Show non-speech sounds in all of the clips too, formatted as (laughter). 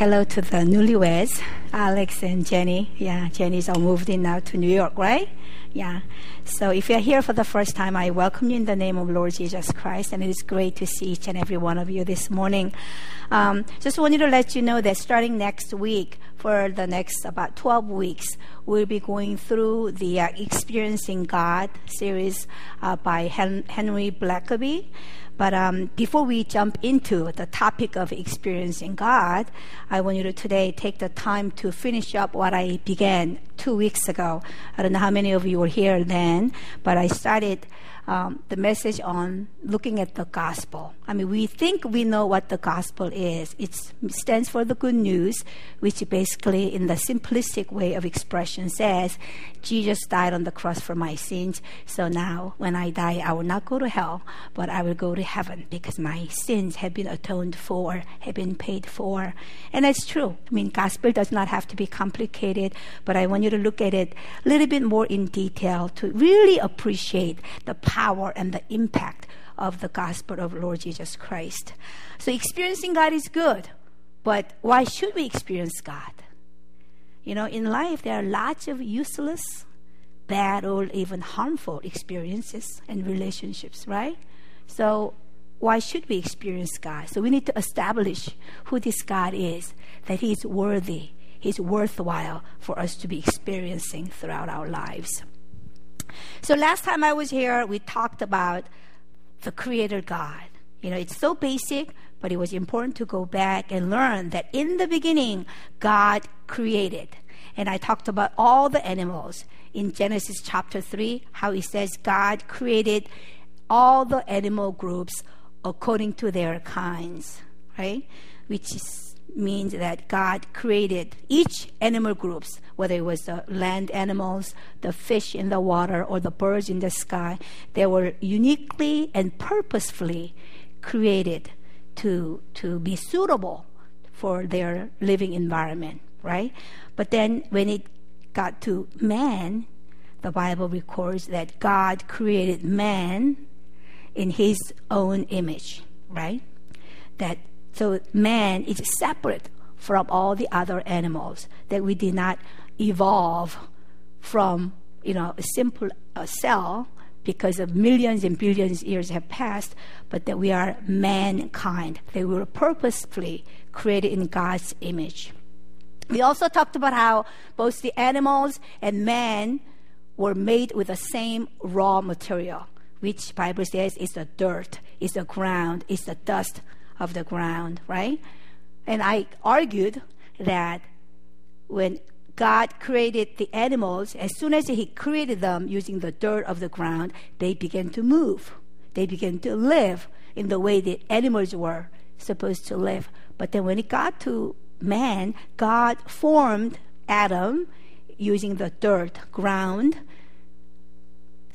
hello to the newlyweds, Alex and Jenny. Yeah, Jenny's all moved in now to New York, right? Yeah. So if you're here for the first time, I welcome you in the name of Lord Jesus Christ, and it is great to see each and every one of you this morning. Um, just wanted to let you know that starting next week, for the next about 12 weeks, we'll be going through the uh, Experiencing God series uh, by Hen- Henry Blackaby. But um, before we jump into the topic of experiencing God, I want you to today take the time to finish up what I began two weeks ago. I don't know how many of you were here then, but I started um, the message on looking at the gospel. I mean, we think we know what the gospel is. It stands for the good news, which basically, in the simplistic way of expression, says Jesus died on the cross for my sins. So now, when I die, I will not go to hell, but I will go to heaven because my sins have been atoned for, have been paid for. And that's true. I mean, gospel does not have to be complicated, but I want you to look at it a little bit more in detail to really appreciate the power and the impact of the gospel of Lord Jesus Christ. So experiencing God is good, but why should we experience God? You know, in life there are lots of useless, bad, or even harmful experiences and relationships, right? So why should we experience God? So we need to establish who this God is, that He is worthy, He's worthwhile for us to be experiencing throughout our lives. So last time I was here, we talked about the Creator God. You know, it's so basic, but it was important to go back and learn that in the beginning, God created. And I talked about all the animals in Genesis chapter 3, how it says God created all the animal groups according to their kinds, right? Which is means that God created each animal groups, whether it was the land animals, the fish in the water, or the birds in the sky, they were uniquely and purposefully created to, to be suitable for their living environment, right? But then when it got to man, the Bible records that God created man in his own image, right? That so man is separate from all the other animals that we did not evolve from, you know, a simple uh, cell because of millions and billions of years have passed, but that we are mankind, that we were purposefully created in God's image. We also talked about how both the animals and man were made with the same raw material, which Bible says is the dirt, is the ground, is the dust of the ground, right? And I argued that when God created the animals, as soon as He created them using the dirt of the ground, they began to move. They began to live in the way the animals were supposed to live. But then when it got to man, God formed Adam using the dirt, ground.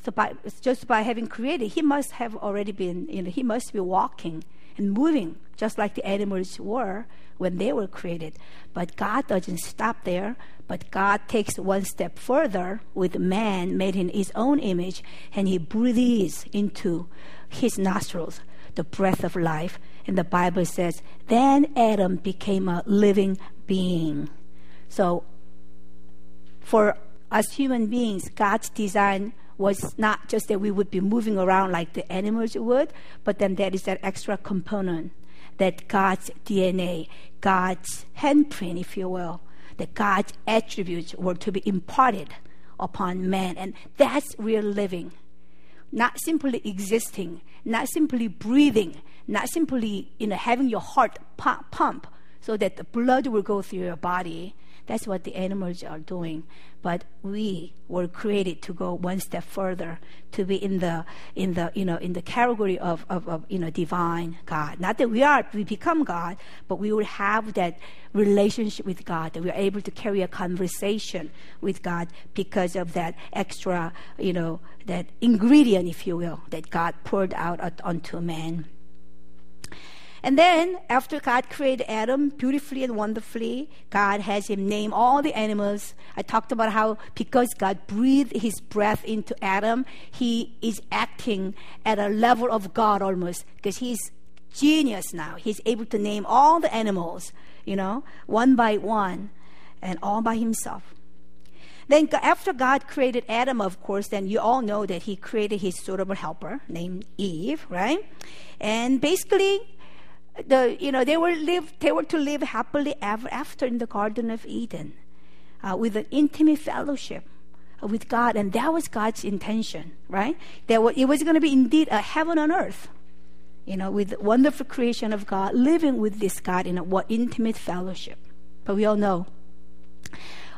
So by, just by having created, he must have already been, you know, he must be walking and moving, just like the animals were when they were created. But God doesn't stop there, but God takes one step further with man made in his own image, and he breathes into his nostrils the breath of life. And the Bible says, then Adam became a living being. So, for us human beings, God's design was not just that we would be moving around like the animals would, but then there is that extra component that God's DNA, God's handprint, if you will, that God's attributes were to be imparted upon man. And that's real living. Not simply existing, not simply breathing, not simply you know, having your heart pump, pump so that the blood will go through your body, that's what the animals are doing. But we were created to go one step further, to be in the in the you know in the category of, of, of you know divine God. Not that we are we become God, but we will have that relationship with God, that we're able to carry a conversation with God because of that extra, you know, that ingredient, if you will, that God poured out onto man. And then, after God created Adam beautifully and wonderfully, God has him name all the animals. I talked about how because God breathed his breath into Adam, he is acting at a level of God almost, because he's genius now. He's able to name all the animals, you know, one by one and all by himself. Then, after God created Adam, of course, then you all know that He created His suitable helper named Eve, right? And basically, the you know they were live they were to live happily ever after in the Garden of Eden, uh, with an intimate fellowship with God, and that was God's intention, right? That it was going to be indeed a heaven on earth, you know, with wonderful creation of God, living with this God in a what intimate fellowship. But we all know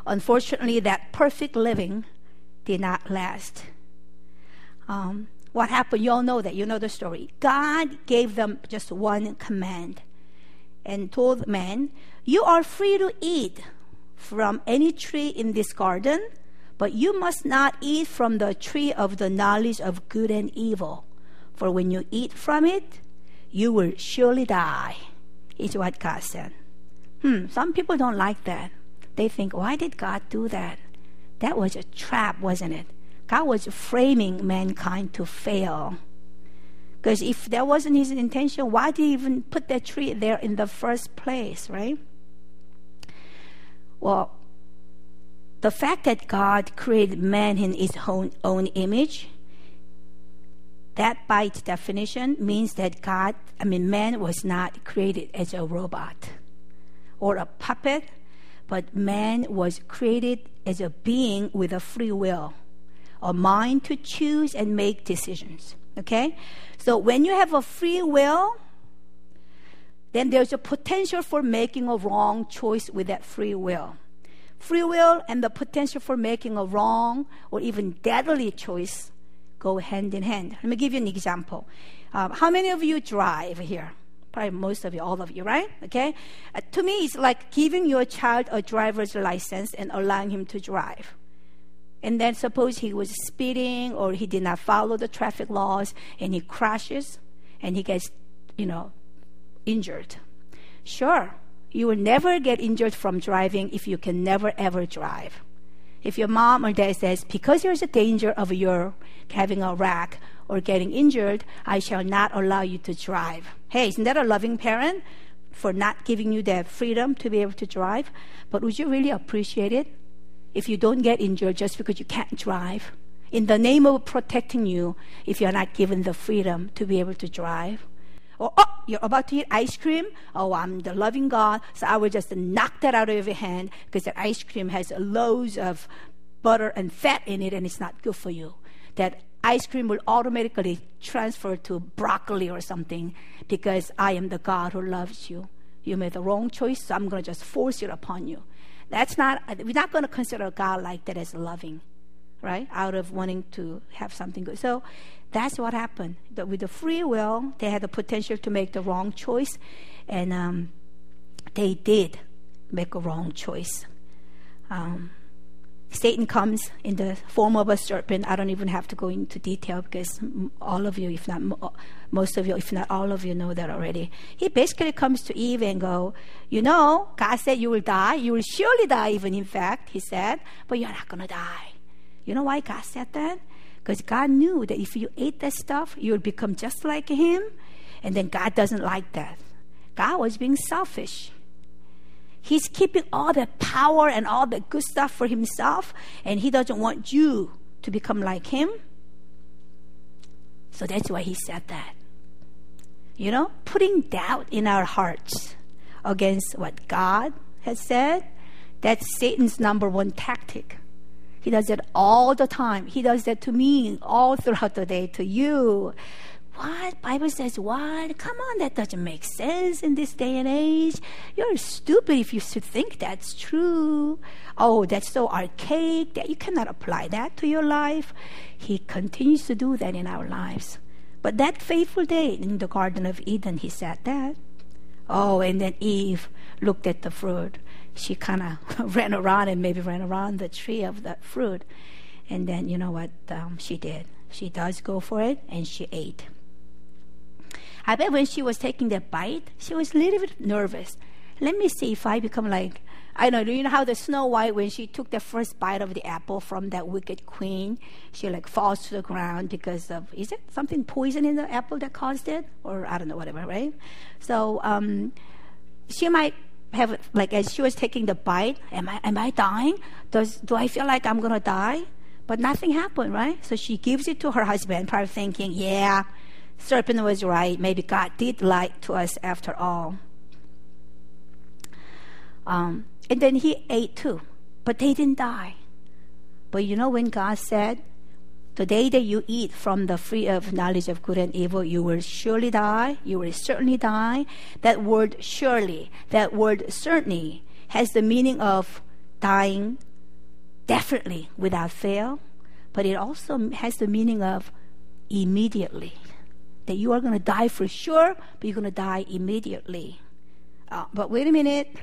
Unfortunately, that perfect living did not last. Um, what happened? You all know that. You know the story. God gave them just one command and told man, You are free to eat from any tree in this garden, but you must not eat from the tree of the knowledge of good and evil. For when you eat from it, you will surely die, is what God said. Hmm, some people don't like that they think, why did God do that? That was a trap, wasn't it? God was framing mankind to fail. Because if that wasn't his intention, why did he even put that tree there in the first place, right? Well, the fact that God created man in his own, own image, that by its definition means that God, I mean, man was not created as a robot or a puppet but man was created as a being with a free will, a mind to choose and make decisions. Okay? So when you have a free will, then there's a potential for making a wrong choice with that free will. Free will and the potential for making a wrong or even deadly choice go hand in hand. Let me give you an example. Um, how many of you drive here? probably most of you, all of you, right? Okay? Uh, to me, it's like giving your child a driver's license and allowing him to drive. And then suppose he was speeding or he did not follow the traffic laws and he crashes and he gets, you know, injured. Sure, you will never get injured from driving if you can never ever drive. If your mom or dad says, because there's a danger of your having a wreck or getting injured, I shall not allow you to drive. Hey, isn't that a loving parent for not giving you the freedom to be able to drive? But would you really appreciate it if you don't get injured just because you can't drive? In the name of protecting you, if you're not given the freedom to be able to drive? Or, oh, you're about to eat ice cream. Oh, I'm the loving God, so I will just knock that out of your hand because that ice cream has loads of butter and fat in it and it's not good for you. That ice cream will automatically transfer to broccoli or something because I am the God who loves you. You made the wrong choice, so I'm going to just force it upon you. That's not, we're not going to consider God like that as loving, right? Out of wanting to have something good. So that's what happened. With the free will, they had the potential to make the wrong choice, and um, they did make a wrong choice. Um, Satan comes in the form of a serpent. I don't even have to go into detail because all of you, if not most of you, if not all of you, know that already. He basically comes to Eve and go, you know, God said you will die. You will surely die, even in fact, he said, but you're not going to die. You know why God said that? Because God knew that if you ate that stuff, you would become just like Him. And then God doesn't like that. God was being selfish. He's keeping all the power and all the good stuff for himself, and he doesn't want you to become like him. So that's why he said that. You know, putting doubt in our hearts against what God has said, that's Satan's number one tactic. He does it all the time. He does that to me all throughout the day, to you, what? Bible says what? Come on, that doesn't make sense in this day and age. You're stupid if you should think that's true. Oh, that's so archaic that you cannot apply that to your life. He continues to do that in our lives. But that fateful day in the Garden of Eden, he said that. Oh, and then Eve looked at the fruit. She kind of (laughs) ran around and maybe ran around the tree of the fruit. And then, you know what um, she did? She does go for it and she ate. I bet when she was taking that bite, she was a little bit nervous. Let me see if I become like I know. You know how the Snow White, when she took the first bite of the apple from that wicked queen, she like falls to the ground because of is it something poison in the apple that caused it, or I don't know, whatever, right? So um, she might have like as she was taking the bite, am I am I dying? Does do I feel like I'm gonna die? But nothing happened, right? So she gives it to her husband, probably thinking, yeah, serpent was right. Maybe God did lie to us after all. Um, and then he ate too, but they didn't die. But you know when God said, the day that you eat from the free of knowledge of good and evil, you will surely die. You will certainly die. That word surely, that word certainly, has the meaning of dying definitely without fail, but it also has the meaning of immediately. That you are going to die for sure, but you're going to die immediately. Uh, but wait a minute.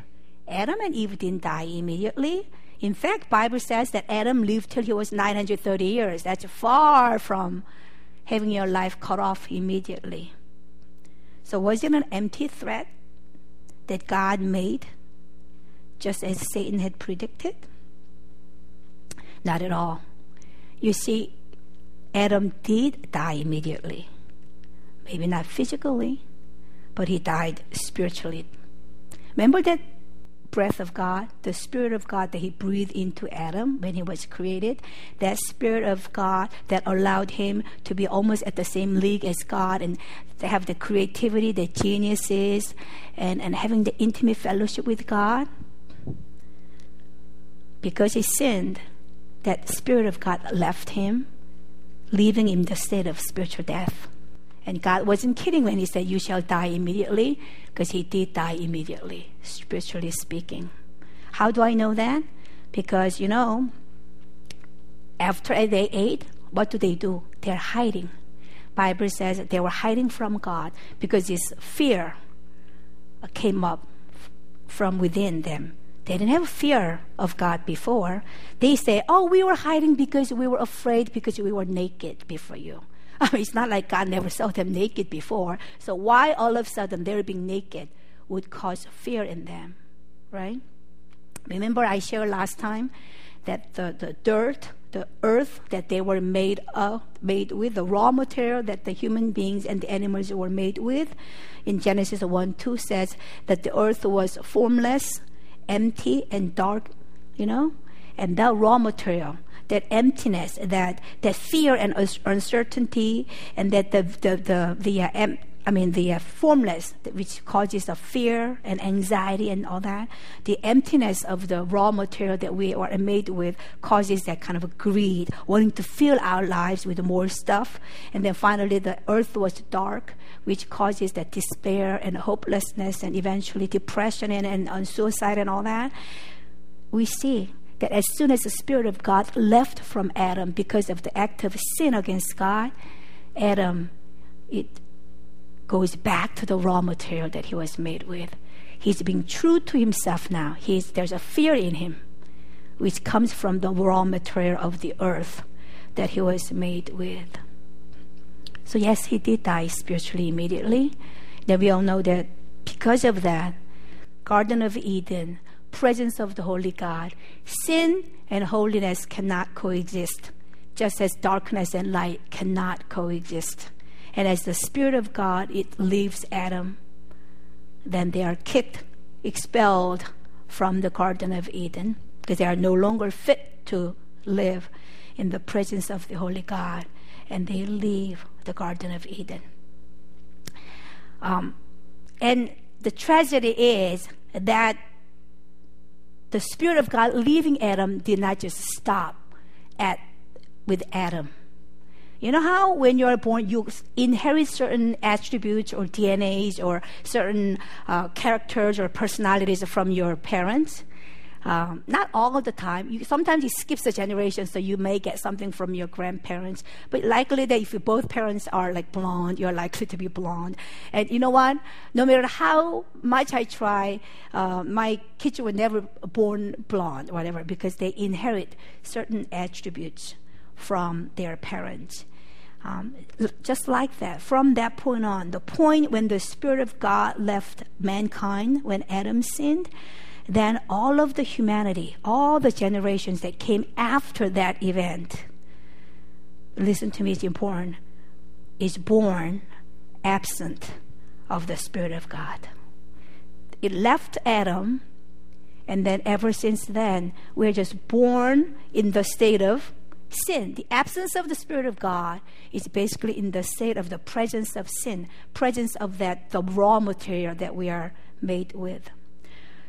Adam and Eve didn't die immediately. In fact, Bible says that Adam lived till he was 930 years. That's far from having your life cut off immediately. So was it an empty threat that God made just as Satan had predicted? Not at all. You see, Adam did die immediately. Maybe not physically, but he died spiritually. Remember that breath of God, the Spirit of God that He breathed into Adam when he was created, that Spirit of God that allowed him to be almost at the same league as God and to have the creativity, the geniuses, and, and having the intimate fellowship with God. Because he sinned, that Spirit of God left him, leaving him in the state of spiritual death. And God wasn't kidding when He said, You shall die immediately, because He did die immediately, spiritually speaking. How do I know that? Because, you know, after they ate, what do they do? They're hiding. Bible says they were hiding from God because this fear came up from within them. They didn't have fear of God before. They say, Oh, we were hiding because we were afraid because we were naked before you. (laughs) I mean, it's not like God never saw them naked before. So why all of a sudden they're being naked would cause fear in them, right? Remember I shared last time that the, the dirt, the earth that they were made of, made with, the raw material that the human beings and the animals were made with, in Genesis 1 2 says that the earth was formless, empty, and dark, you know? And that raw material that emptiness, that that fear and uncertainty, and that the the the, the uh, em- I mean the uh, formless, which causes the fear and anxiety and all that. The emptiness of the raw material that we are made with causes that kind of greed, wanting to fill our lives with more stuff. And then finally, the earth was dark, which causes that despair and hopelessness, and eventually depression and, and, and suicide and all that. We see that as soon as the Spirit of God left from Adam because of the act of sin against God, Adam, it goes back to the raw material that he was made with. He's being true to himself now. He's, there's a fear in him, which comes from the raw material of the earth that he was made with. So, yes, he did die spiritually immediately. Then we all know that because of that, Garden of Eden presence of the Holy God. Sin and holiness cannot coexist, just as darkness and light cannot coexist. And as the Spirit of God it leaves Adam, then they are kicked, expelled from the Garden of Eden because they are no longer fit to live in the presence of the Holy God, and they leave the Garden of Eden. Um, and the tragedy is that the Spirit of God leaving Adam did not just stop at with Adam. You know how when you're born, you inherit certain attributes or DNAs or certain uh, characters or personalities from your parents? Um, not all of the time. You, sometimes it skips a generation, so you may get something from your grandparents. But likely that if both parents are like blonde, you're likely to be blonde. And you know what? No matter how much I try, uh, my kids were never born blonde, whatever, because they inherit certain attributes from their parents. Um, just like that, from that point on, the point when the Spirit of God left mankind, when Adam sinned, then all of the humanity, all the generations that came after that event, listen to me, it's important, is born absent of the Spirit of God. It left Adam, and then ever since then, we're just born in the state of sin. The absence of the Spirit of God is basically in the state of the presence of sin, presence of that the raw material that we are made with.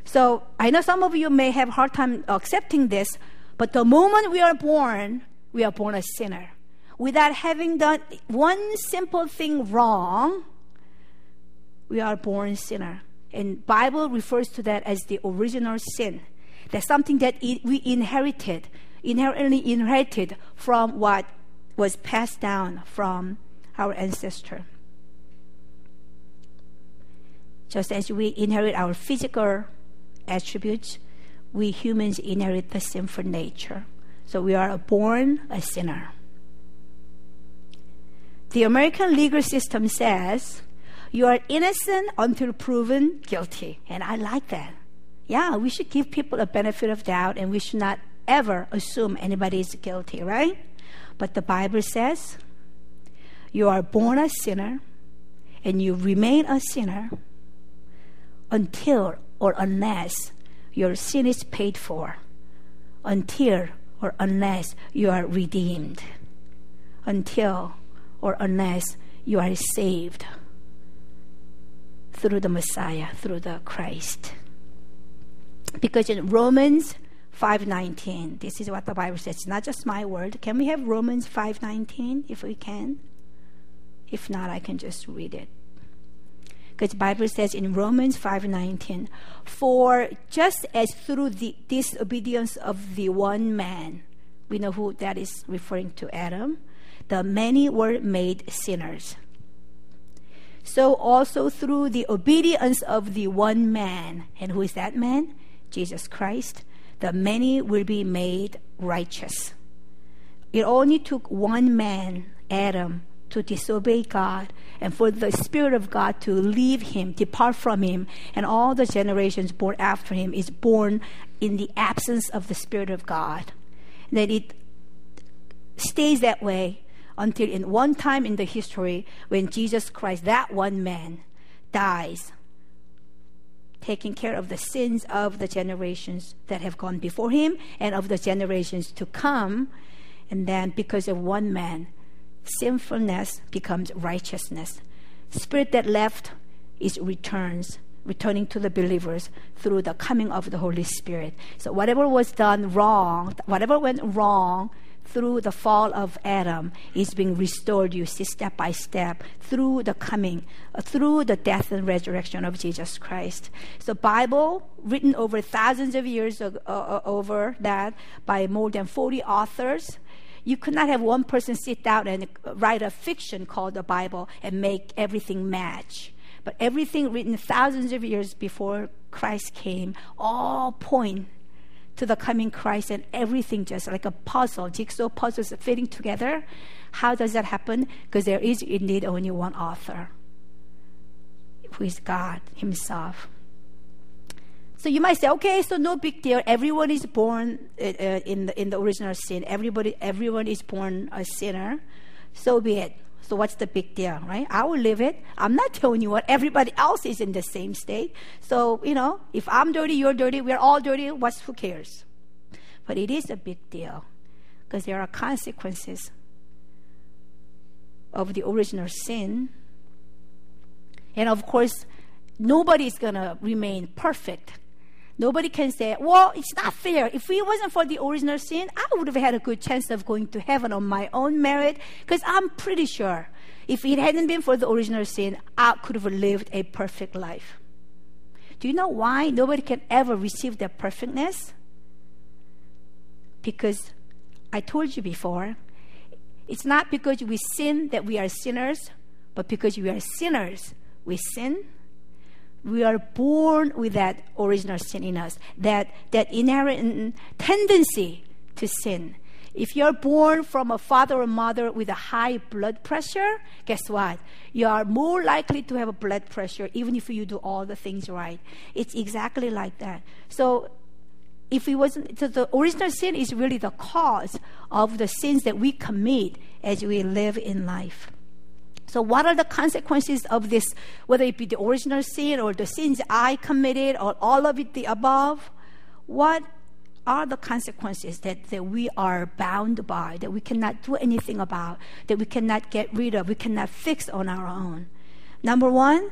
So I know some of you may have a hard time accepting this, but the moment we are born, we are born a sinner. Without having done one simple thing wrong, we are born sinner. And Bible refers to that as the original sin. That's something that we inherited, inherently inherited from what was passed down from our ancestor. Just as we inherit our physical attributes, we humans inherit the sinful nature. So we are born a sinner. The American legal system says you are innocent until proven guilty. And I like that. Yeah, we should give people a benefit of doubt and we should not ever assume anybody is guilty, right? But the Bible says you are born a sinner and you remain a sinner until or unless your sin is paid for, until or unless you are redeemed, until or unless you are saved through the Messiah, through the Christ. Because in Romans 5:19, this is what the Bible says. It's not just my word. Can we have Romans 5:19 if we can? If not, I can just read it. Because the Bible says in Romans 5:19, "For just as through the disobedience of the one man, we know who that is referring to Adam, the many were made sinners. So also through the obedience of the one man, and who is that man? Jesus Christ, the many will be made righteous." It only took one man, Adam, to disobey God and for the Spirit of God to leave him, depart from him, and all the generations born after him is born in the absence of the Spirit of God. And That it stays that way until in one time in the history when Jesus Christ, that one man, dies, taking care of the sins of the generations that have gone before him and of the generations to come. And then because of one man, sinfulness becomes righteousness. Spirit that left is returns, returning to the believers through the coming of the Holy Spirit. So whatever was done wrong, whatever went wrong through the fall of Adam is being restored you see step by step through the coming uh, through the death and resurrection of Jesus Christ so Bible written over thousands of years over that by more than 40 authors you could not have one person sit down and write a fiction called the Bible and make everything match. But everything written thousands of years before Christ came all point to the coming Christ and everything just like a puzzle, jigsaw puzzles fitting together. How does that happen? Because there is indeed only one author, who is God Himself. So you might say, okay, so no big deal. Everyone is born uh, uh, in the in the original sin. Everybody, everyone is born a sinner. So be it. So what's the big deal, right? I will live it. I'm not telling you what everybody else is in the same state. So you know, if I'm dirty, you're dirty. We're all dirty. What's who cares? But it is a big deal because there are consequences of the original sin, and of course, nobody is gonna remain perfect Nobody can say, well, it's not fair. If it wasn't for the original sin, I would have had a good chance of going to heaven on my own merit because I'm pretty sure if it hadn't been for the original sin, I could have lived a perfect life. Do you know why nobody can ever receive that perfectness? Because I told you before, it's not because we sin that we are sinners, but because we are sinners, we sin we are born with that original sin in us, that, that inherent tendency to sin. If you're born from a father or mother with a high blood pressure, guess what? You are more likely to have a blood pressure even if you do all the things right. It's exactly like that. So if it wasn't so the original sin is really the cause of the sins that we commit as we live in life. So, what are the consequences of this, whether it be the original sin or the sins I committed or all of it the above? What are the consequences that, that we are bound by, that we cannot do anything about, that we cannot get rid of, we cannot fix on our own. Number one,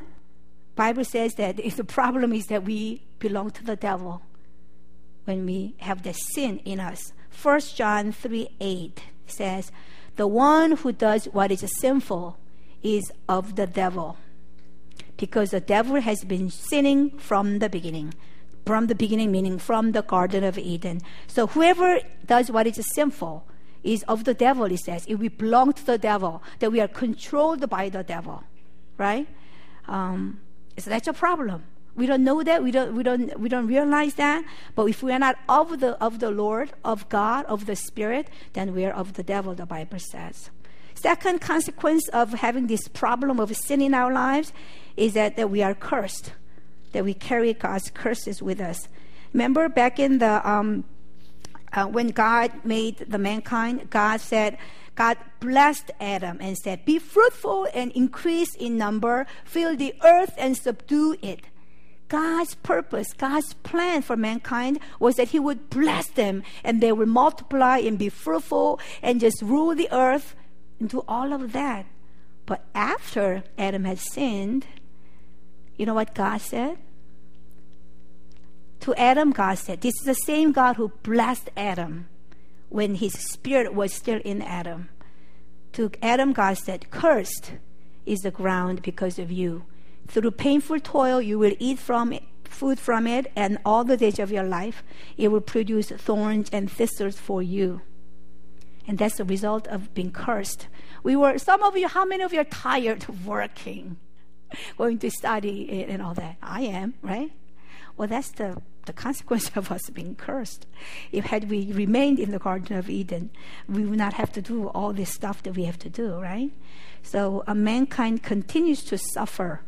Bible says that if the problem is that we belong to the devil when we have the sin in us. 1 John 3 8 says, The one who does what is sinful is of the devil, because the devil has been sinning from the beginning from the beginning, meaning from the Garden of Eden. So whoever does what is sinful is of the devil, it says. If we belong to the devil, that we are controlled by the devil, right? Um, so that's a problem. We don't know that. We don't. We don't. We don't realize that. But if we are not of the of the Lord, of God, of the Spirit, then we are of the devil. The Bible says. Second consequence of having this problem of sin in our lives is that, that we are cursed that we carry God's curses with us. Remember back in the um, uh, when God made the mankind, God said, God blessed Adam and said, Be fruitful and increase in number, fill the earth and subdue it. God's purpose, God's plan for mankind was that He would bless them and they would multiply and be fruitful and just rule the earth do all of that. But after Adam had sinned, you know what God said? To Adam, God said, This is the same God who blessed Adam when his spirit was still in Adam. To Adam, God said, Cursed is the ground because of you. Through painful toil, you will eat from it, food from it, and all the days of your life, it will produce thorns and thistles for you. And that's the result of being cursed. We were, some of you, how many of you are tired of working? (laughs) going to study and all that. I am, right? Well, that's the, the consequence of us being cursed. If had we remained in the Garden of Eden, we would not have to do all this stuff that we have to do, right? So uh, mankind continues to suffer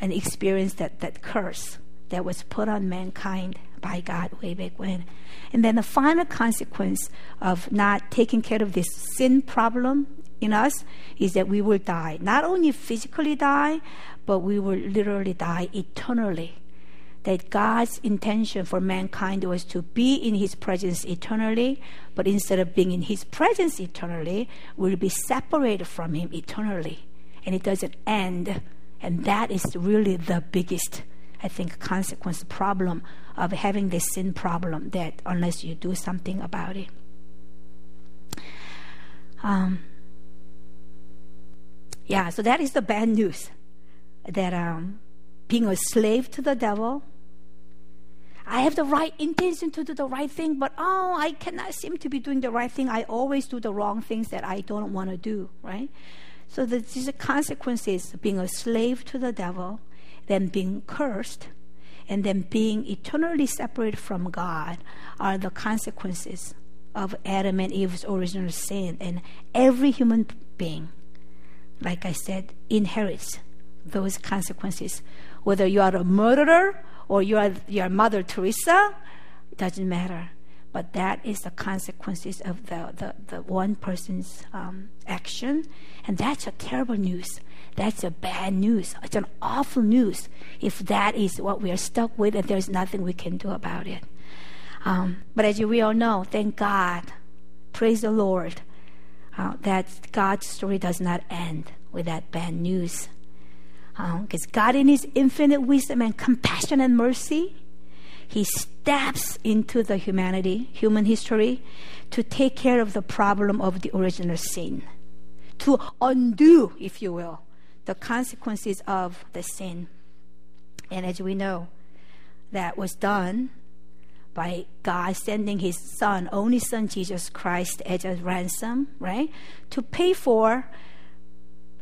and experience that, that curse that was put on mankind by God way back when. And then the final consequence of not taking care of this sin problem in us is that we will die. Not only physically die, but we will literally die eternally. That God's intention for mankind was to be in His presence eternally, but instead of being in His presence eternally, we'll be separated from Him eternally. And it doesn't end. And that is really the biggest, I think, consequence problem of having this sin problem that unless you do something about it. Um, yeah, so that is the bad news that um, being a slave to the devil, I have the right intention to do the right thing, but oh, I cannot seem to be doing the right thing. I always do the wrong things that I don't want to do, right? So the, these consequences being a slave to the devil, then being cursed, and then being eternally separated from God are the consequences of Adam and Eve's original sin. And every human being, like I said, inherits those consequences. Whether you are a murderer or you are, you are Mother Teresa, doesn't matter. But that is the consequences of the, the, the one person's um, action. And that's a terrible news. That's a bad news. It's an awful news if that is what we are stuck with and there's nothing we can do about it. Um, but as you we all know, thank God, praise the Lord, uh, that God's story does not end with that bad news. Because um, God, in His infinite wisdom and compassion and mercy, He steps into the humanity, human history, to take care of the problem of the original sin, to undo, if you will, the consequences of the sin. And as we know, that was done by God sending His Son, only Son Jesus Christ, as a ransom, right? To pay for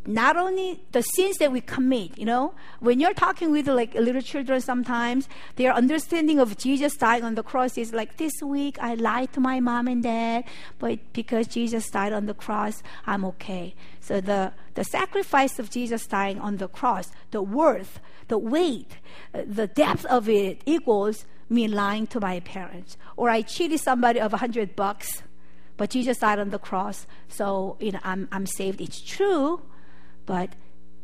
not only the sins that we commit, you know, when you're talking with like little children sometimes, their understanding of Jesus dying on the cross is like, this week I lied to my mom and dad, but because Jesus died on the cross, I'm okay. So the, the sacrifice of Jesus dying on the cross, the worth, the weight, the depth of it equals me lying to my parents. Or I cheated somebody of a hundred bucks, but Jesus died on the cross, so you know I'm I'm saved. It's true, but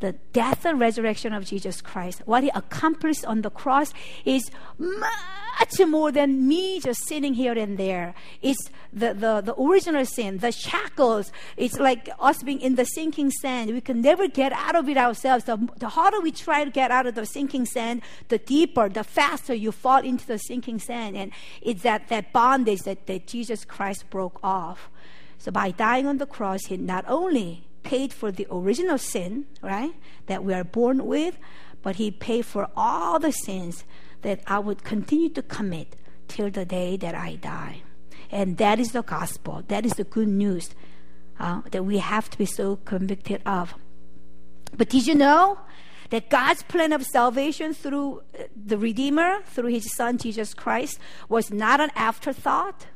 the death and resurrection of Jesus Christ, what he accomplished on the cross is much more than me just sitting here and there. It's the, the, the original sin, the shackles. It's like us being in the sinking sand. We can never get out of it ourselves. The, the harder we try to get out of the sinking sand, the deeper, the faster you fall into the sinking sand. And it's that, that bondage that, that Jesus Christ broke off. So by dying on the cross, he not only paid for the original sin, right, that we are born with, but He paid for all the sins that I would continue to commit till the day that I die. And that is the gospel. That is the good news uh, that we have to be so convicted of. But did you know that God's plan of salvation through uh, the Redeemer, through His Son Jesus Christ, was not an afterthought?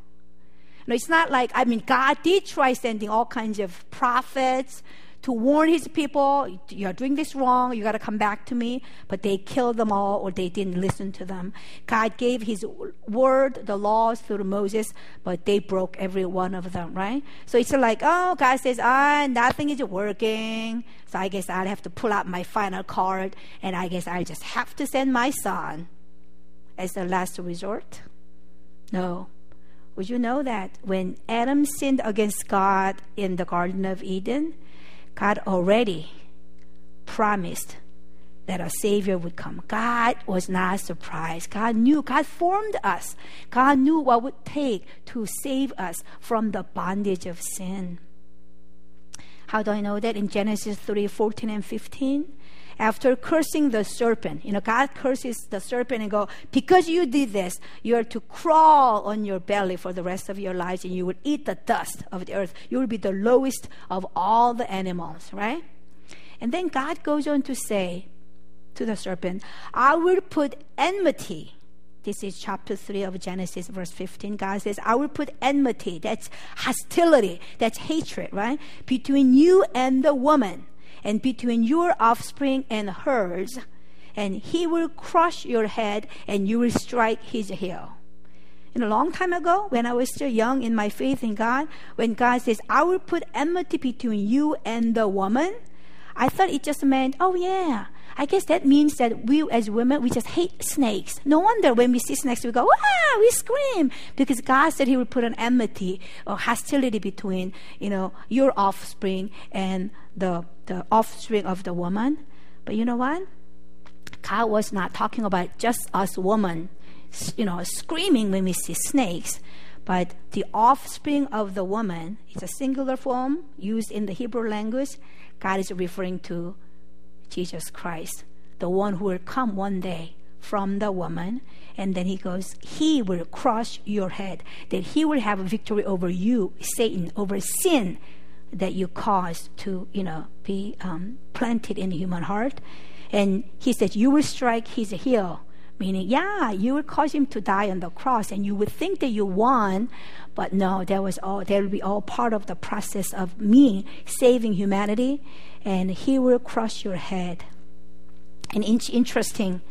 No, it's not like, I mean, God did try sending all kinds of prophets to warn his people, you're doing this wrong, you got to come back to me. But they killed them all or they didn't listen to them. God gave his word, the laws through Moses, but they broke every one of them, right? So it's like, oh, God says, ah, nothing is working. So I guess I'll have to pull out my final card and I guess I just have to send my son as the last resort. No. Would you know that when Adam sinned against God in the Garden of Eden, God already promised that a Savior would come. God was not surprised. God knew, God formed us. God knew what would take to save us from the bondage of sin. How do I know that? In Genesis 3 14 and 15 after cursing the serpent. You know, God curses the serpent and go, because you did this, you are to crawl on your belly for the rest of your lives and you will eat the dust of the earth. You will be the lowest of all the animals, right? And then God goes on to say to the serpent, I will put enmity. This is chapter 3 of Genesis, verse 15. God says, I will put enmity, that's hostility, that's hatred, right? Between you and the woman and between your offspring and hers, and he will crush your head, and you will strike his heel. In a long time ago, when I was still young in my faith in God, when God says, I will put enmity between you and the woman, I thought it just meant, oh yeah, I guess that means that we as women, we just hate snakes. No wonder when we see snakes, we go, wow, we scream. Because God said He would put an enmity or hostility between, you know, your offspring and the, the offspring of the woman. But you know what? God was not talking about just us women, you know, screaming when we see snakes. But the offspring of the woman, it's a singular form used in the Hebrew language. God is referring to Jesus Christ, the one who will come one day from the woman. And then he goes, He will crush your head, that he will have victory over you, Satan, over sin that you caused to, you know, be um, planted in the human heart. And he said, You will strike his heel. Meaning, yeah, you will cause him to die on the cross, and you would think that you won, but no, that was all. That will be all part of the process of me saving humanity and he will crush your head. And it's interesting,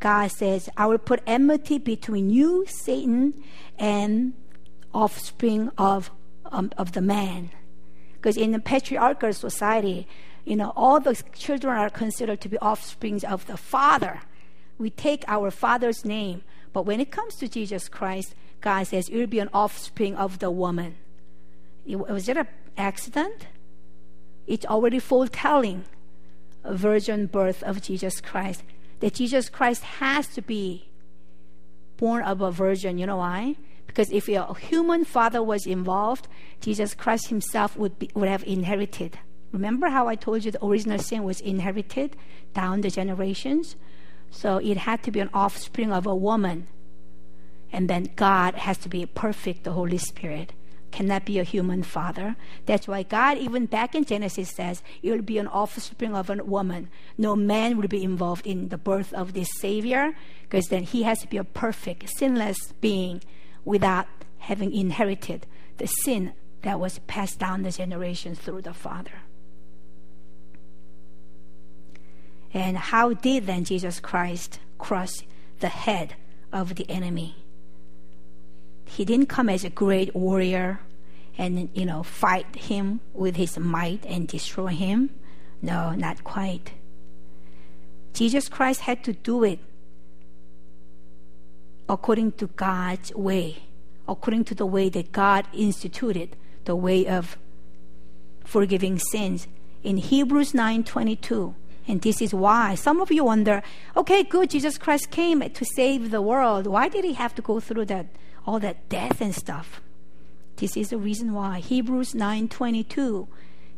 God says, I will put enmity between you, Satan, and offspring of, um, of the man. Because in the patriarchal society, you know, all the children are considered to be offsprings of the father. We take our father's name. But when it comes to Jesus Christ, God says, You'll be an offspring of the woman. Was it an accident? it's already foretelling a virgin birth of Jesus Christ. That Jesus Christ has to be born of a virgin. You know why? Because if a human father was involved, Jesus Christ himself would, be, would have inherited. Remember how I told you the original sin was inherited down the generations? So it had to be an offspring of a woman. And then God has to be perfect, the Holy Spirit. cannot be a human father. That's why God, even back in Genesis, says it will be an offspring of a woman. No man will be involved in the birth of this Savior, because then he has to be a perfect, sinless being without having inherited the sin that was passed down the generations through the Father. And how did then Jesus Christ crush the head of the enemy? He didn't come as a great warrior and, you know, fight him with his might and destroy him. No, not quite. Jesus Christ had to do it according to God's way, according to the way that God instituted, the way of forgiving sins. In Hebrews 9:22, and this is why some of you wonder, okay, good, Jesus Christ came to save the world. Why did he have to go through that all that death and stuff? This is the reason why. Hebrews 9:22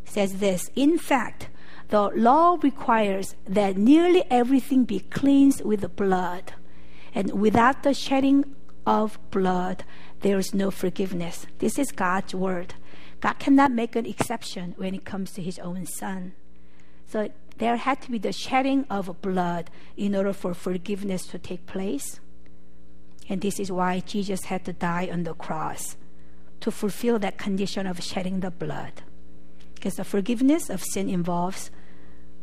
says this, in fact, the law requires that nearly everything be cleansed with blood, and without the shedding of blood, there is no forgiveness. This is God's word. God cannot make an exception when it comes to his own son. So there had to be the shedding of blood in order for forgiveness to take place. And this is why Jesus had to die on the cross to fulfill that condition of shedding the blood. Because the forgiveness of sin involves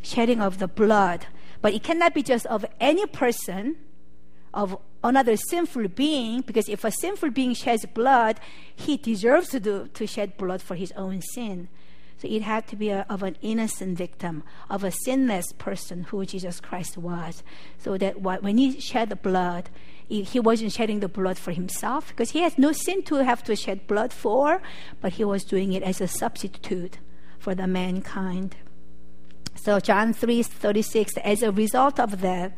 shedding of the blood. But it cannot be just of any person, of another sinful being, because if a sinful being sheds blood, he deserves to, do, to shed blood for his own sin. So it had to be a, of an innocent victim, of a sinless person who Jesus Christ was. So that when he shed the blood, he, wasn't shedding the blood for himself because he has no sin to have to shed blood for, but he was doing it as a substitute for the mankind. So John 3:36 as a result of that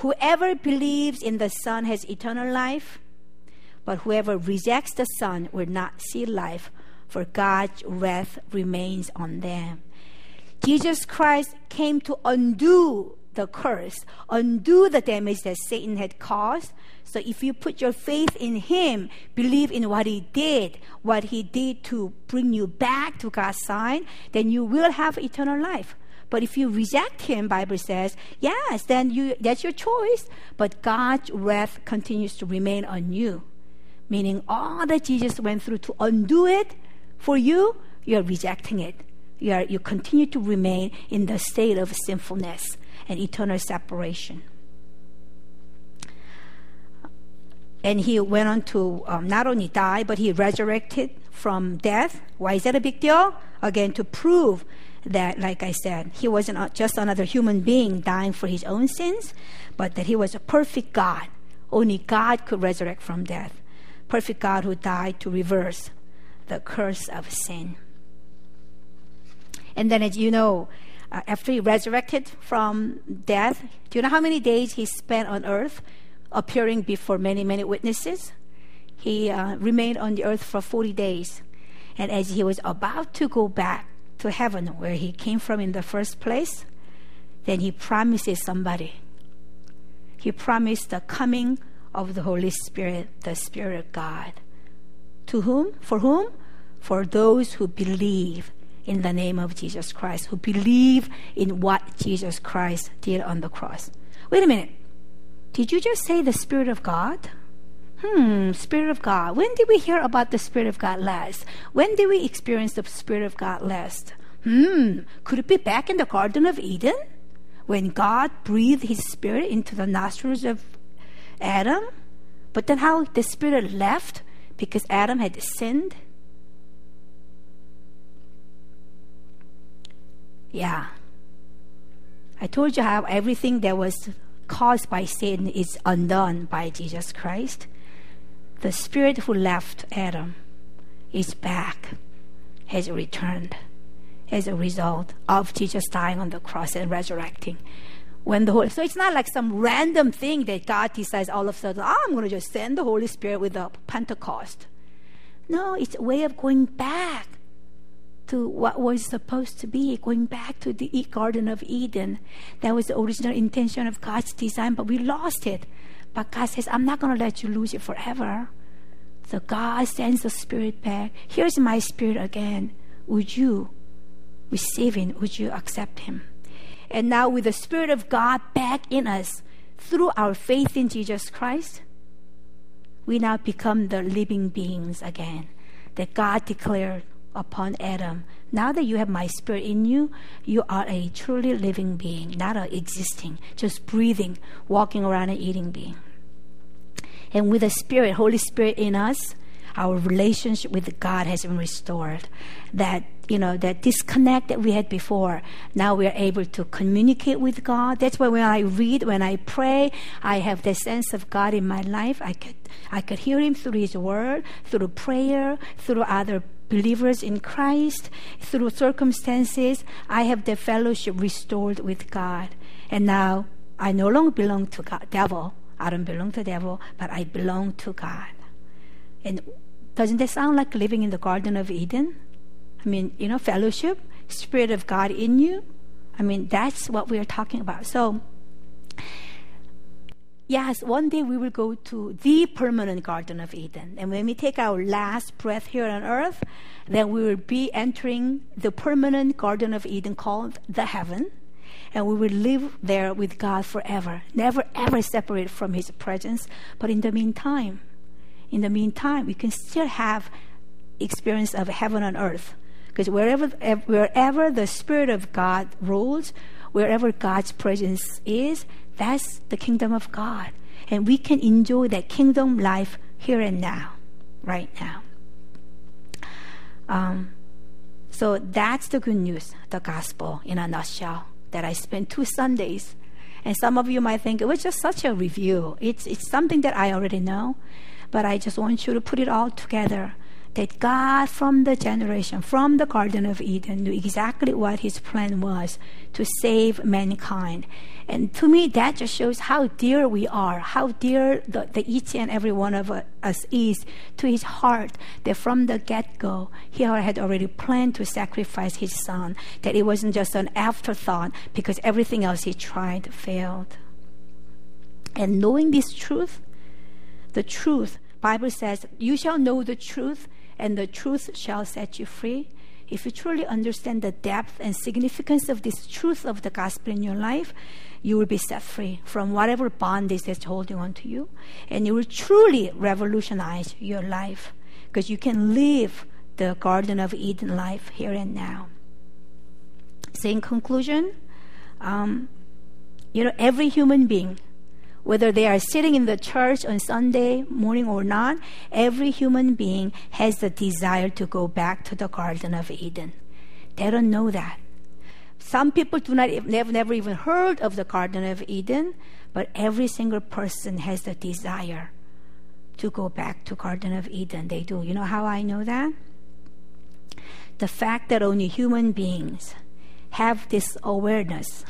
whoever believes in the son has eternal life but whoever rejects the son will not see life for God's wrath remains on them. Jesus Christ came to undo the curse, undo the damage that Satan had caused. So if you put your faith in him, believe in what he did, what he did to bring you back to God's side, then you will have eternal life. But if you reject him, Bible says, yes, then you that's your choice. But God's wrath continues to remain on you. Meaning all that Jesus went through to undo it, for you, you are rejecting it. You, are, you continue to remain in the state of sinfulness and eternal separation. And he went on to um, not only die, but he resurrected from death. Why is that a big deal? Again, to prove that, like I said, he wasn't just another human being dying for his own sins, but that he was a perfect God. Only God could resurrect from death. Perfect God who died to reverse the curse of sin. And then, as you know, uh, after he resurrected from death, do you know how many days he spent on earth appearing before many, many witnesses? He uh, remained on the earth for 40 days. And as he was about to go back to heaven, where he came from in the first place, then he promises somebody. He promised the coming of the Holy Spirit, the Spirit of God. To whom? For whom? For those who believe in the name of Jesus Christ, who believe in what Jesus Christ did on the cross. Wait a minute. Did you just say the Spirit of God? Hmm, Spirit of God. When did we hear about the Spirit of God last? When did we experience the Spirit of God last? Hmm, could it be back in the Garden of Eden? When God breathed His Spirit into the nostrils of Adam? But then how the Spirit left because Adam had sinned? Yeah. I told you how everything that was caused by sin is undone by Jesus Christ. The spirit who left Adam is back, has returned as a result of Jesus dying on the cross and resurrecting. When the Holy, so it's not like some random thing that God decides all of a sudden, oh, I'm going to just send the Holy Spirit with the Pentecost. No, it's a way of going back to what was supposed to be, going back to the Garden of Eden. That was the original intention of God's design, but we lost it. But God says, I'm not going to let you lose it forever. So God sends the Spirit back. Here's my Spirit again. Would you receive Him? Would you accept Him? And now, with the Spirit of God back in us through our faith in Jesus Christ, we now become the living beings again that God declared upon Adam. Now that you have my spirit in you, you are a truly living being, not a existing, just breathing, walking around and eating being. And with the Spirit, Holy Spirit in us, our relationship with God has been restored. That you know that disconnect that we had before, now we are able to communicate with God. That's why when I read, when I pray, I have the sense of God in my life. I could I could hear Him through His Word, through prayer, through other believers in Christ, through circumstances. I have the fellowship restored with God, and now I no longer belong to God, devil. I don't belong to devil, but I belong to God. And doesn't that sound like living in the Garden of Eden? I mean, you know, fellowship, Spirit of God in you. I mean, that's what we are talking about. So, yes, one day we will go to the permanent Garden of Eden. And when we take our last breath here on earth, then we will be entering the permanent Garden of Eden called the heaven. And we will live there with God forever, never ever separate from His presence. But in the meantime, in the meantime, we can still have experience of heaven on earth. Because wherever, wherever the Spirit of God rules, wherever God's presence is, that's the kingdom of God. And we can enjoy that kingdom life here and now, right now. Um, so that's the good news, the gospel in a nutshell, that I spent two Sundays. And some of you might think it was just such a review. It's, it's something that I already know. But I just want you to put it all together that God, from the generation, from the Garden of Eden, knew exactly what his plan was to save mankind. And to me, that just shows how dear we are, how dear the, the each and every one of us is to his heart, that from the get go, he had already planned to sacrifice his son, that it wasn't just an afterthought because everything else he tried failed. And knowing this truth, the truth. Bible says, "You shall know the truth, and the truth shall set you free." If you truly understand the depth and significance of this truth of the gospel in your life, you will be set free from whatever bondage that's holding on to you, and you will truly revolutionize your life because you can live the Garden of Eden life here and now. So, in conclusion, um, you know, every human being whether they are sitting in the church on Sunday morning or not, every human being has the desire to go back to the Garden of Eden. They don't know that. Some people do not have never even heard of the Garden of Eden, but every single person has the desire to go back to Garden of Eden. They do. You know how I know that? The fact that only human beings have this awareness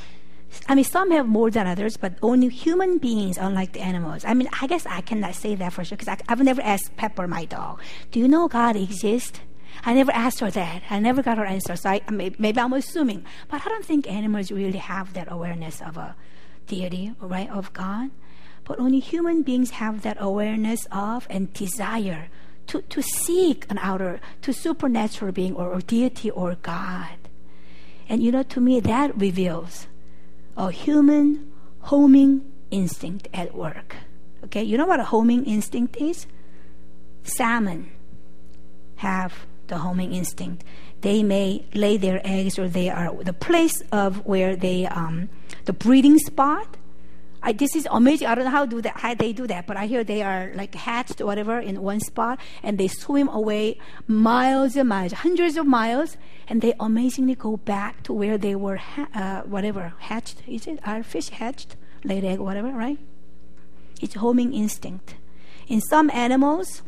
I mean, some have more than others, but only human beings, unlike the animals. I mean, I guess I cannot say that for sure because I've never asked Pepper, my dog, do you know God exists? I never asked her that. I never got her answer. So I, maybe I'm assuming. But I don't think animals really have that awareness of a deity, right, of God. But only human beings have that awareness of and desire to, to seek an outer, to supernatural being or, or deity or God. And you know, to me, that reveals a human homing instinct at work. Okay, you know what a homing instinct is? Salmon have the homing instinct. They may lay their eggs, or they are the place of where they um, the breeding spot I, this is amazing. I don't know how do that, how they do that, but I hear they are like hatched or whatever in one spot, and they swim away miles and miles, hundreds of miles, and they amazingly go back to where they were, ha- uh, whatever hatched. Is it are fish hatched, laid egg, whatever, right? It's homing instinct. In some animals,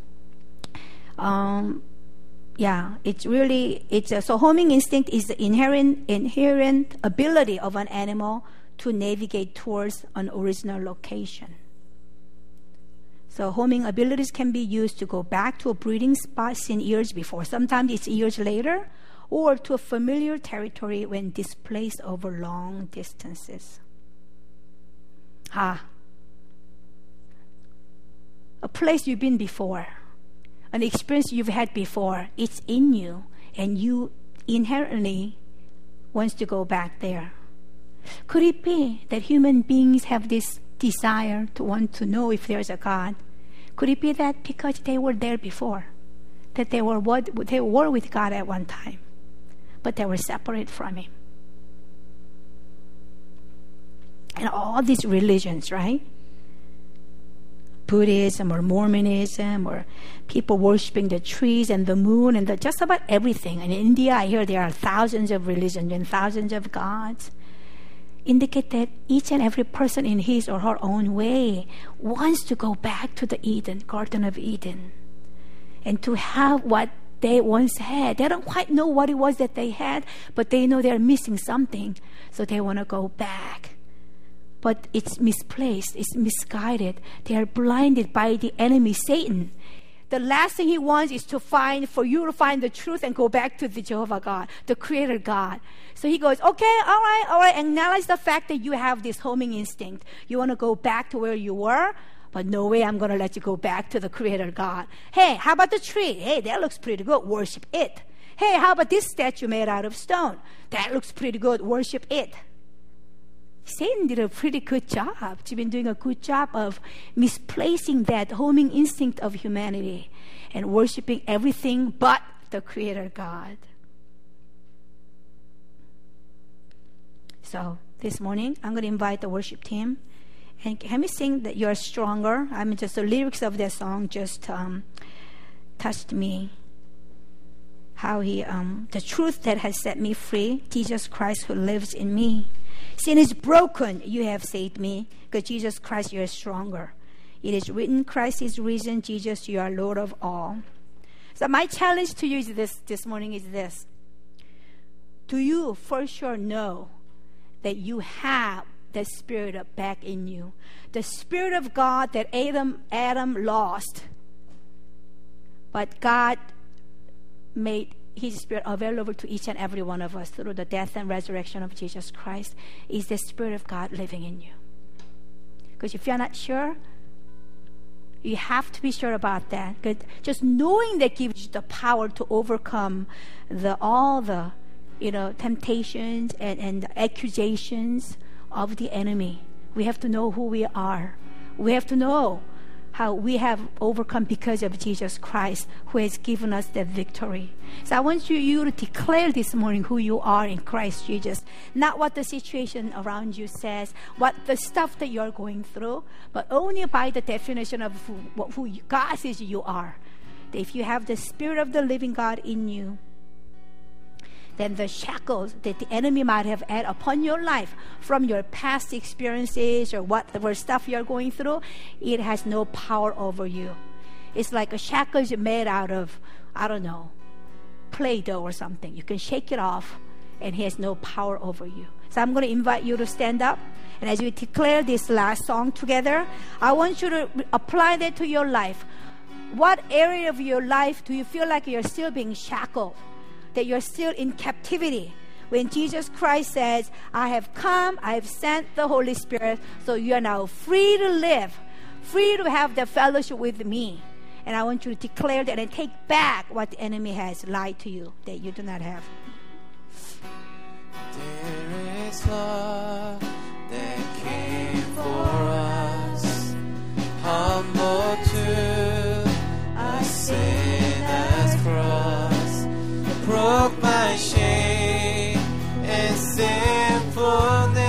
um, yeah, it's really it's a, so homing instinct is the inherent inherent ability of an animal to navigate towards an original location. So homing abilities can be used to go back to a breeding spot seen years before. Sometimes it's years later, or to a familiar territory when displaced over long distances. Ah, a place you've been before, an experience you've had before. It's in you, and you inherently wants to go back there. Could it be that human beings have this desire to want to know if there's a God? Could it be that because they were there before, that they were what they were with God at one time, but they were separate from Him? And all these religions, right? Buddhism or Mormonism or people worshiping the trees and the moon and the, just about everything. In India, I hear there are thousands of religions and thousands of gods. Indicate that each and every person in his or her own way wants to go back to the Eden, Garden of Eden, and to have what they once had. They don't quite know what it was that they had, but they know they're missing something, so they want to go back but it's misplaced, it's misguided. They are blinded by the enemy, Satan. The last thing he wants is to find, for you to find the truth and go back to the Jehovah God, the Creator God. So he goes, okay, all right, all right, acknowledge the fact that you have this homing instinct. You want to go back to where you were, but no way I'm going to let you go back to the Creator God. Hey, how about the tree? Hey, that looks pretty good. Worship it. Hey, how about this statue made out of stone? That looks pretty good. Worship it. Satan did a pretty good job. She's been doing a good job of misplacing that homing instinct of humanity and worshiping everything but the Creator God. So this morning, I'm going to invite the worship team. And can we sing that you're stronger? I mean, just the lyrics of that song just um, touched me. How he, um, the truth that has set me free, Jesus Christ who lives in me. Sin is broken, you have saved me, because Jesus Christ, you are stronger. It is written, Christ is risen, Jesus, you are Lord of all. So my challenge to you is this this morning is this. Do you for sure know that you have the Spirit of back in you? The Spirit of God that Adam Adam lost. But God made his Spirit available to each and every one of us through the death and resurrection of Jesus Christ is the Spirit of God living in you. Because if you're not sure, you have to be sure about that. Because just knowing that gives you the power to overcome the all the you know temptations and, and accusations of the enemy. We have to know who we are. We have to know how we have overcome because of Jesus Christ who has given us that victory. So I want you, you to declare this morning who you are in Christ Jesus. Not what the situation around you says, what the stuff that you're going through, but only by the definition of who, who God says you are. If you have the Spirit of the living God in you, then the shackles that the enemy might have had upon your life from your past experiences or whatever stuff you're going through, it has no power over you. It's like a shackles made out of, I don't know, Play Doh or something. You can shake it off and he has no power over you. So I'm going to invite you to stand up. And as we declare this last song together, I want you to apply that to your life. What area of your life do you feel like you're still being shackled? That you're still in captivity. When Jesus Christ says, I have come, I have sent the Holy Spirit, so you are now free to live, free to have the fellowship with me. And I want you to declare that and take back what the enemy has lied to you that you do not have. There is love that came for us, humble broke my shame and sinfulness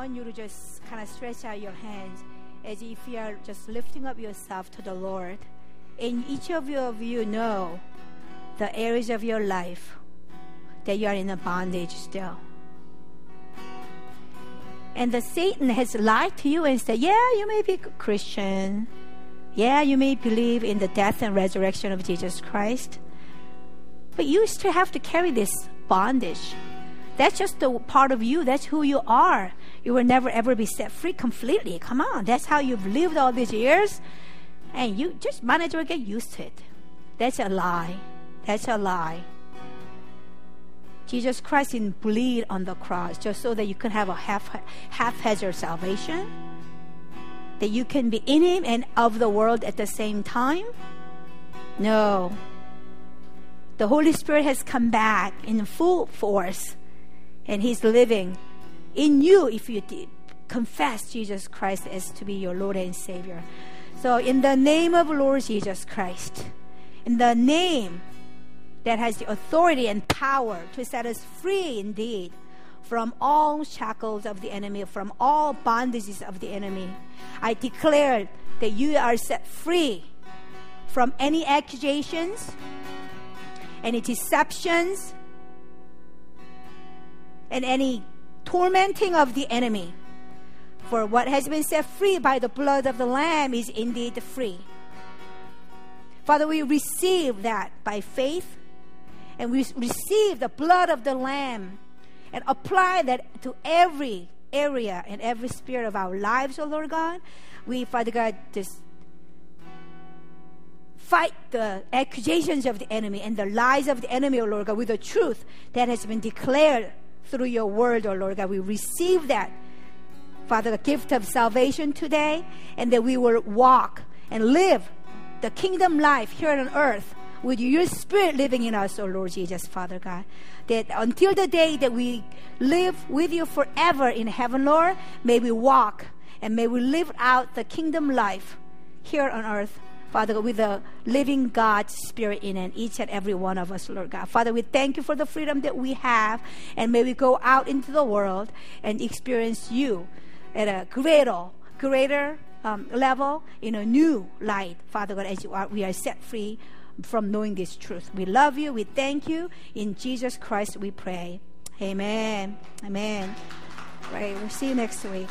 want you to just kind of stretch out your hands as if you are just lifting up yourself to the Lord. And each of you of you know the areas of your life that you are in a bondage still. And the Satan has lied to you and said, Yeah, you may be Christian. Yeah, you may believe in the death and resurrection of Jesus Christ. But you still have to carry this bondage. That's just the part of you. That's who you are. You will never ever be set free completely. Come on. That's how you've lived all these years. And you just might as well get used to it. That's a lie. That's a lie. Jesus Christ didn't bleed on the cross just so that you can have a half haphazard salvation. That you can be in Him and of the world at the same time. No. The Holy Spirit has come back in full force and He's living in you if you did confess Jesus Christ as to be your Lord and Savior. So, in the name of Lord Jesus Christ, in the name that has the authority and power to set us free indeed from all shackles of the enemy, from all bondages of the enemy, I declare that you are set free from any accusations, any deceptions, and any tormenting of the enemy. For what has been set free by the blood of the Lamb is indeed free. Father, we receive that by faith, and we receive the blood of the Lamb and apply that to every area and every sphere of our lives, oh Lord God. We, Father God, just fight the accusations of the enemy and the lies of the enemy, oh Lord God, with the truth that has been declared through your word, oh Lord God. We receive that, Father, the gift of salvation today, and that we will walk and live the kingdom life here on earth with your spirit living in us, oh Lord Jesus, Father God. That until the day that we live with you forever in heaven, Lord, may we walk and may we live out the kingdom life here on earth Father God, with the living God's Spirit in and each and every one of us, Lord God. Father, we thank you for the freedom that we have, and may we go out into the world and experience you at a greater, greater um, level in a new light, Father God, as you are, we are set free from knowing this truth. We love you. We thank you. In Jesus Christ we pray. Amen. Amen. Right. We'll see you next week.